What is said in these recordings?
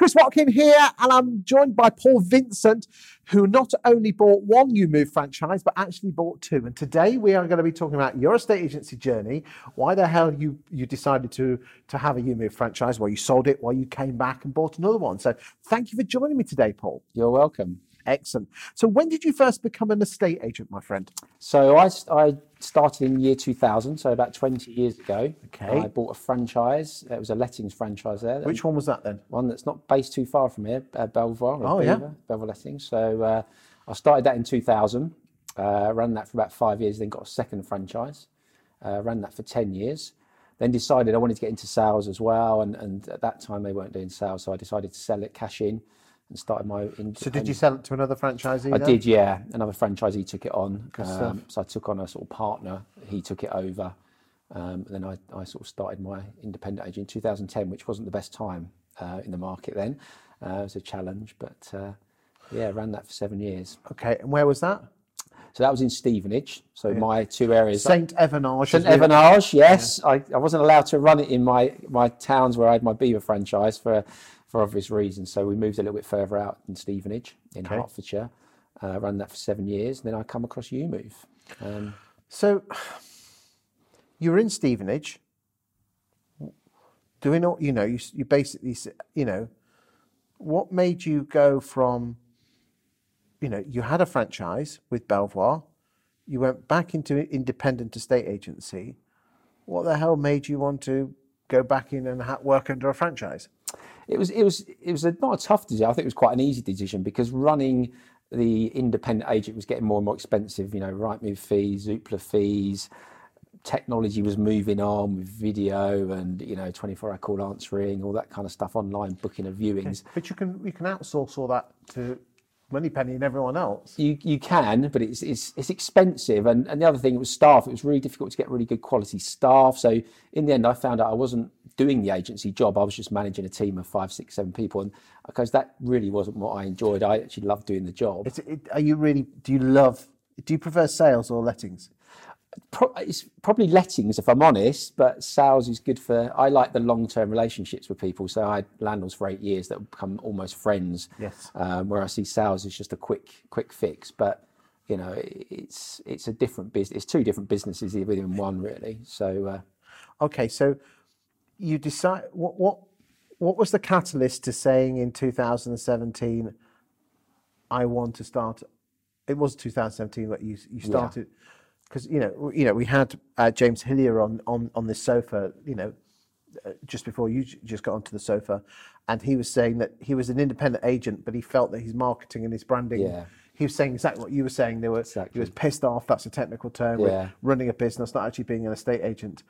Chris Watkin here, and I'm joined by Paul Vincent, who not only bought one EweMove franchise, but actually bought two. And today we are going to be talking about your estate agency journey, why the hell you, you decided to, to have a EweMove franchise, why you sold it, why you came back and bought another one. So thank you for joining me today, Paul. You're welcome. Excellent. So when did you first become an estate agent, my friend? So I, I started in year 2000, so about 20 years ago. Okay. I bought a franchise. It was a lettings franchise there. Which one was that then? One that's not based too far from here, uh, Belvoir. or Oh, yeah. Belvoir Lettings. So uh, I started that in 2000, uh, ran that for about five years, then got a second franchise, uh, ran that for 10 years. Then decided I wanted to get into sales as well, and, and at that time they weren't doing sales, so I decided to sell it, cash in, and started my. So did you sell it to another franchisee? I then? did, yeah. Another franchisee took it on. Um, so I took on a sort of partner. He took it over. Um, and then I, I sort of started my independent agent in 2010, which wasn't the best time uh, in the market then. Uh, it was a challenge, but uh, yeah, ran that for seven years. Okay, and where was that? So that was in Stevenage. So my two areas. Saint Evanage. St Evanage, yes. I, I wasn't allowed to run it in my, my towns where I had my Belvoir franchise for, for obvious reasons. So we moved a little bit further out in Stevenage in Okay. Hertfordshire. Uh, ran that for seven years. And then I come across EweMove. Um, So you were in Stevenage doing all, you know, you, you basically, you know, what made you go from, you know, you had a franchise with Belvoir, you went back into independent estate agency. What the hell made you want to go back in and ha- work under a franchise? It was it was it was a, not a tough decision. I think it was quite an easy decision because running the independent agent was getting more and more expensive. You know, Rightmove fees, Zoopla fees, technology was moving on with video and you know 24 hour call answering, all that kind of stuff online, booking of viewings. But you can you can outsource all that to Moneypenny and everyone else. You you can, but it's it's it's expensive. And and the other thing, it was staff. It was really difficult to get really good quality staff. So in the end, I found out I wasn't doing the agency job. I was just managing a team of five, six, seven people, and because that really wasn't what I enjoyed. I actually loved doing the job. It, are you really? Do you love? Do you prefer sales or lettings? Pro- it's probably lettings, if I'm honest, but sales is good for. I like the long term relationships with people. So I had landlords for eight years that become almost friends. Yes. Um, where I see sales is just a quick quick fix, but you know it's it's a different business. It's two different businesses within one, really. So uh, Okay, so you decide what what what was the catalyst to saying in 2017, I want to start. It was 2017 that you you started because you know you know we had uh, James Hillier on on on this sofa you know uh, just before you just got onto the sofa, and he was saying that he was an independent agent, but he felt that his marketing and his branding. Yeah. He was saying exactly what you were saying. They were he was pissed off. That's a technical term. Yeah. With running a business, not actually being an estate agent.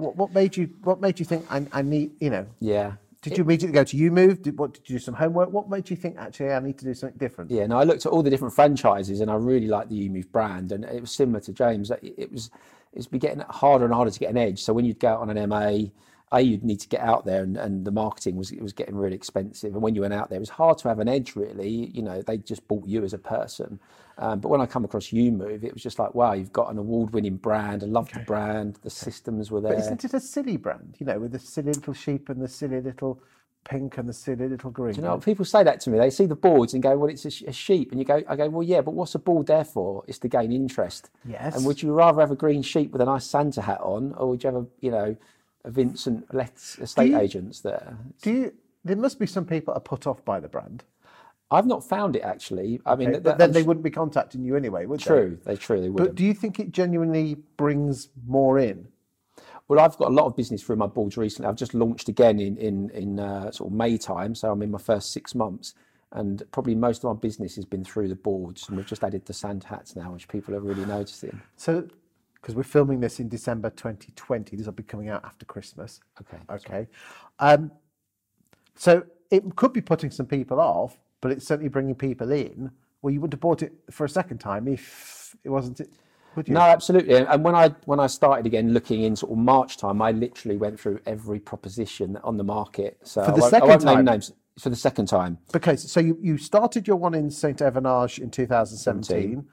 What, what made you What made you think I, I need you know? yeah. Did you immediately go to EweMove? Did what did you do some homework? What made you think actually I need to do something different? Yeah, no, I looked at all the different franchises and I really liked the EweMove brand, and it was similar to James. It it was it's been getting harder and harder to get an edge. So when you'd go out on an MA, a you'd need to get out there, and, and the marketing was it was getting really expensive. And when you went out there, it was hard to have an edge. Really, you know, they just bought you as a person. Um, but when I come across EweMove it was just like, wow, you've got an award-winning brand. I love the brand. The systems were there. But isn't it a silly brand? You know, with the silly little sheep and the silly little pink and the silly little green. You know, people say that to me. They see the boards and go, "Well, it's a, sh- a sheep," and you go, "I go, well, yeah, but what's a board there for? It's to gain interest." Yes. And would you rather have a green sheep with a nice Santa hat on, or would you have a, you know, Vincent Letts estate you- agents there? do you? There must be some people are put off by the brand. I've not found it actually. I mean, Okay, that- but then they wouldn't be contacting you anyway, would true. They're true. They they? would. But do you think it genuinely brings more in? Well, I've got a lot of business through my boards recently. I've just launched again in in in uh, sort of May time, so I'm in my first six months, and probably most of my business has been through the boards, and we've just added the Santa hats now, which people are really noticing. So, because we're filming this in December 2020, this will be coming out after Christmas. Okay. Okay. Um, so it could be putting some people off, but it's certainly bringing people in. Well, you would have bought it for a second time if it wasn't it. Would you? No, absolutely. And- when I when I started again looking in sort of March time, I literally went through every proposition on the market. So For I the won't, second I time? names for the second time. Okay, so you, you started your one in St. Evanage in 2017.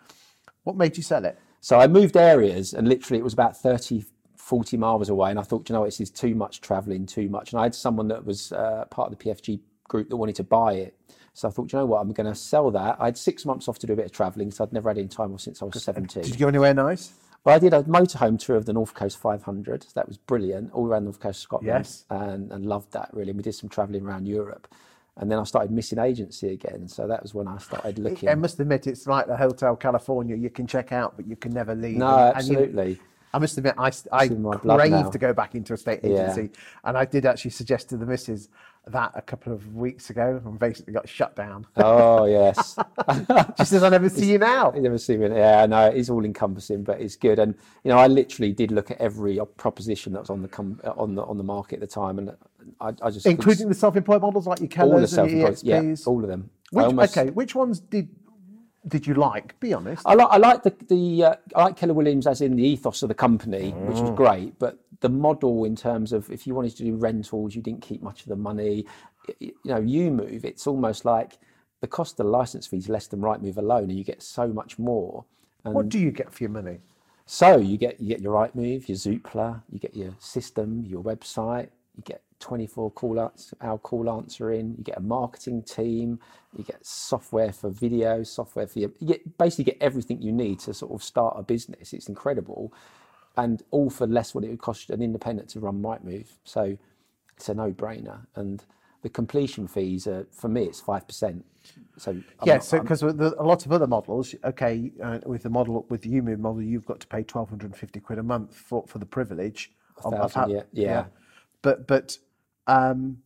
What made you sell it? So I moved areas, and literally it was about 30, 40 miles away. And I thought, you know, this is too much traveling, too much. And I had someone that was uh, part of the PFG group that wanted to buy it. So I thought, you know what, I'm going to sell that. I had six months off to do a bit of travelling, so I'd never had any time off since I was 17. Did you go anywhere nice? Well, I did a motorhome tour of the North Coast 500. So that was brilliant, all around the North Coast of Scotland. Yes. And, and loved that, really. And we did some travelling around Europe. And then I started missing agency again. So that was when I started looking. I must admit, it's like the Hotel California. You can check out, but you can never leave. no, And- and you- absolutely. I must admit, I, I crave to go back into a state Yeah. agency. And I did actually suggest to the missus that a couple of weeks ago and basically got shut down. oh, yes. She says, I never see you now. You never see me. Yeah, no, it's all encompassing, but it's good. And you know, I literally did look at every proposition that was on the com- on the on the market at the time, and I, I just Including the self employed models like your all the Kellers and your self-employed, yeah, all of them. Which, almost- Okay, which ones did did you like? Be honest. I like I like the the uh, I like Keller Williams as in the ethos of the company, which Mm. was great. But the model in terms of if you wanted to do rentals, you didn't keep much of the money. You know, EweMove. It's almost like the cost of the license fee is less than Rightmove alone, and you get so much more. And what do you get for your money? So you get you get your Rightmove, your Zoopla, you get your system, your website, you get 24 call outs, hour call answering, you get a marketing team, you get software for video, software for your, you get basically get everything you need to sort of start a business. It's incredible, and all for less what it would cost an independent to run Rightmove. So it's a no-brainer, and the completion fees are for me it's five percent. So I'm Yeah, so because the, a lot of other models, okay, uh, with the model with the EweMove model, you've got to pay twelve hundred and fifty quid a month for, for the privilege of, of thousand, yeah, yeah. But but um,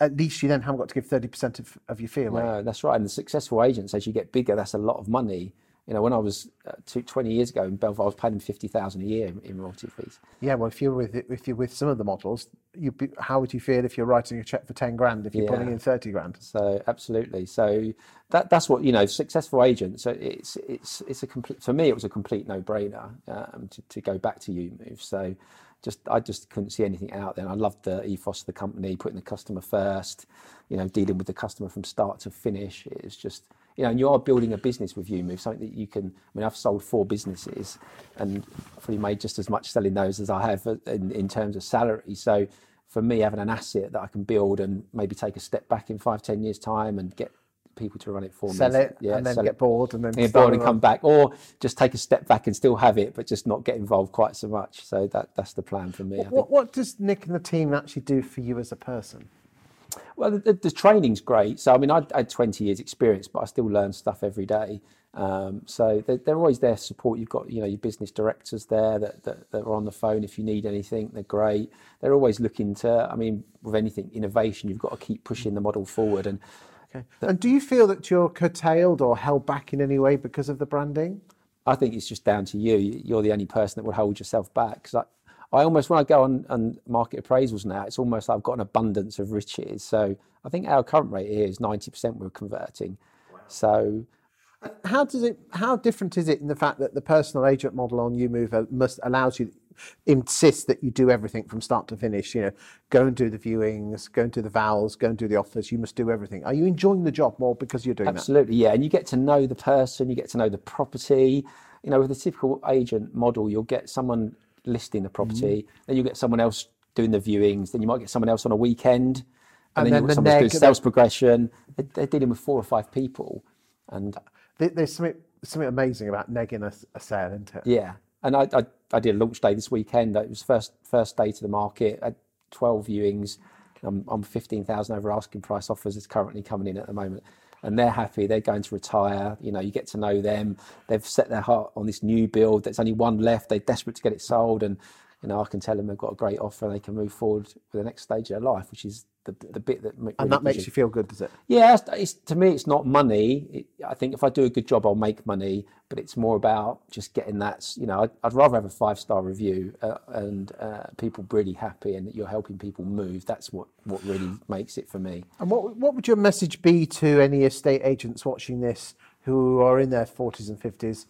at least you then haven't got to give thirty percent of, of your fee away. No, that's right. And the successful agents, as you get bigger, that's a lot of money. You know, when I was uh, two, 20 years ago in Belvoir, I was paying them 50,000 a year in, in royalty fees. Yeah, well, if you're with if you're with some of the models, you be, how would you feel if you're writing a check for ten grand if you're putting Yeah. in thirty grand? So absolutely. So that that's what you know. Successful agents. So it's it's it's a complete. For me, it was a complete no-brainer um, to to go back to EweMove. So just I just couldn't see anything out there. And I loved the ethos of the company, putting the customer first. You know, dealing with the customer from start to finish. It's just you know, and you are building a business with EweMove, something that you can. I mean, I've sold four businesses, and probably made just as much selling those as I have uh, in, in terms of salary. So for me, having an asset that I can build and maybe take a step back in five, ten years' time and get people to run it for Sell me. it and then sell get bored and then get bored and come back, or just take a step back and still have it, but just not get involved quite so much. So that that's the plan for me. What, what does Nick and the team actually do for you as a person? Well, the, the, the training's great. So, I mean, I, I had 20 years experience, but I still learn stuff every day. Um, so they're, they're always there to support. You've got, you know, your business directors there that, that, that are on the phone if you need anything. They're great. They're always looking to, I mean, with anything, innovation, you've got to keep pushing the model forward. And Okay. And do you feel that you're curtailed or held back in any way because of the branding? I think it's just down to you. You're the only person that would hold yourself back. Because I, I almost, when I go on, on market appraisals now, it's almost like I've got an abundance of riches. So I think our current rate here is 90% we're converting. So How does it? How different is it in the fact that the personal agent model on EweMove uh, must allows you insists that you do everything from start to finish? You know, go and do the viewings, go and do the vowels, go and do the offers. You must do everything. Are you enjoying the job more because you're doing Absolutely, yeah. And you get to know the person, you get to know the property. You know, with a typical agent model, you'll get someone listing the property, mm-hmm. then you get someone else doing the viewings, then you might get someone else on a weekend, And and, then, then the got someone neg- doing sales progression. They're, they're dealing with four or five people, and There's something something amazing about negging a, a sale, isn't it? yeah. And I, I, I did a launch day this weekend. It was first first day to the market. 12 viewings. I'm, I'm 15,000 over asking price offers is currently coming in at the moment. And they're happy. They're going to retire. You know, you get to know them. They've set their heart on this new build. There's only one left. They're desperate to get it sold. And, you know, I can tell them they've got a great offer and they can move forward with the next stage of their life, which is the, the bit that really And that makes you feel good, does it? yeah, it's, it's, to me, it's not money. It, I think if I do a good job, I'll make money. But it's more about just getting that. You know, I'd, I'd rather have a five star review uh, and uh, people really happy, and that you're helping people move. That's what what really makes it for me. And what what would your message be to any estate agents watching this who are in their 40s and 50s,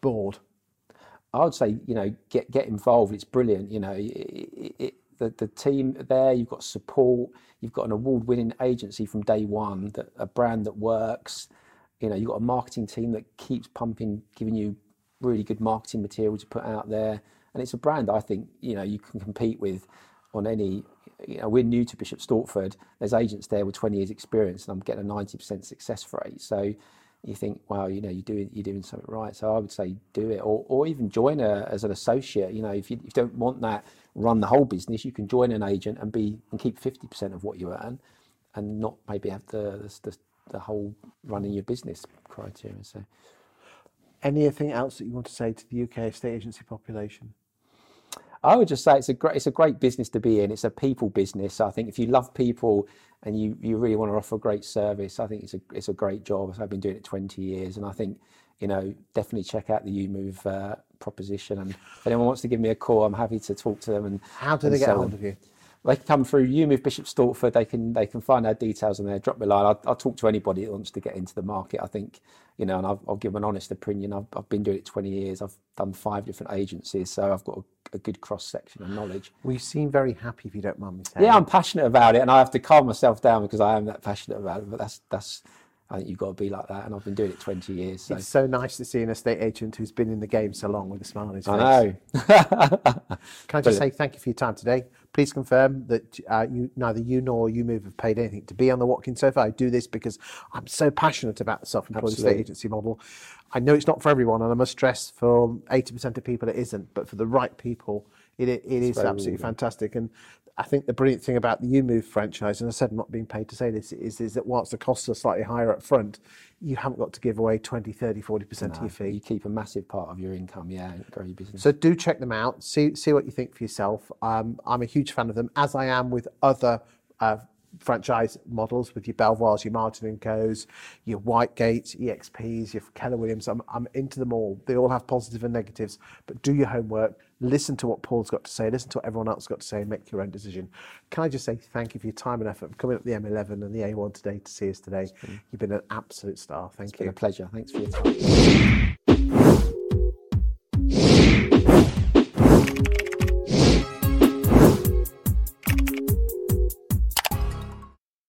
bored? I would say, you know, get get involved. It's brilliant. You know, it, it, it, the the team there. You've got support. You've got an award-winning agency from day one. That a brand that works. You know, you've got a marketing team that keeps pumping, giving you really good marketing material to put out there. and it's a brand I think you know you can compete with on any. You know, we're new to Bishop Stortford. There's agents there with 20 years experience, and I'm getting a 90% success rate. So you think, wow, you know, you're doing you're doing something right. So I would say do it, or or even join a, as an associate. You know, if you, if you don't want that, run the whole business. You can join an agent and be and keep 50% of what you earn, and not maybe have the the, the whole running your business criteria. So. Anything else that you want to say to the UK estate agency population? I would just say it's a great it's a great business to be in. It's a people business. I think if you love people and you, you really want to offer a great service, I think it's a it's a great job. I've been doing it 20 years, and I think you know definitely check out the EweMove uh, proposition. And if anyone wants to give me a call, I'm happy to talk to them. And how do they get hold of you? They can come through EweMove Bishop Stortford. They can they can find our details on there. Drop me a line. I'll, I'll, talk to anybody that wants to get into the market. I think you know, and I'll, I'll give an honest opinion. I've, I've been doing it 20 years. I've done five different agencies, so I've got a, a good cross section of knowledge. We seem very happy, if you don't mind me saying. Yeah, I'm passionate about it, and I have to calm myself down because I am that passionate about it. But that's that's I think you've got to be like that, and I've been doing it 20 years. So. It's so nice to see an estate agent who's been in the game so long with a smile on his face. I know. Can I just say thank you for your time today? Please confirm that uh, you, neither you nor EweMove have paid anything to be on the Watkins sofa. I do this because I'm so passionate about the self-employed Absolutely. estate agency model. I know it's not for everyone, and I must stress for 80% of people it isn't, but for the right people, it, it is absolutely fantastic. And I think the brilliant thing about the EweMove franchise, and I said I'm not being paid to say this, is, is that whilst the costs are slightly higher up front, you haven't got to give away 20, 30, 40% no, of your fee. You keep a massive part of your income, yeah, grow your business. So do check them out, see, see what you think for yourself. Um, I'm a huge fan of them, as I am with other uh, franchise models with your Belvoirs, your Martin and Co's, your Whitegates, EXPs, your Keller Williams. I'm, I'm into them all. They all have positives positive and negatives, but do your homework listen to what Paul's got to say, listen to what everyone else has got to say, and make your own decision. Can I just say thank you for your time and effort for coming up the M11 and the A1 today to see us today. You've been an absolute star. Thank you. It's been a pleasure. Thanks for your time.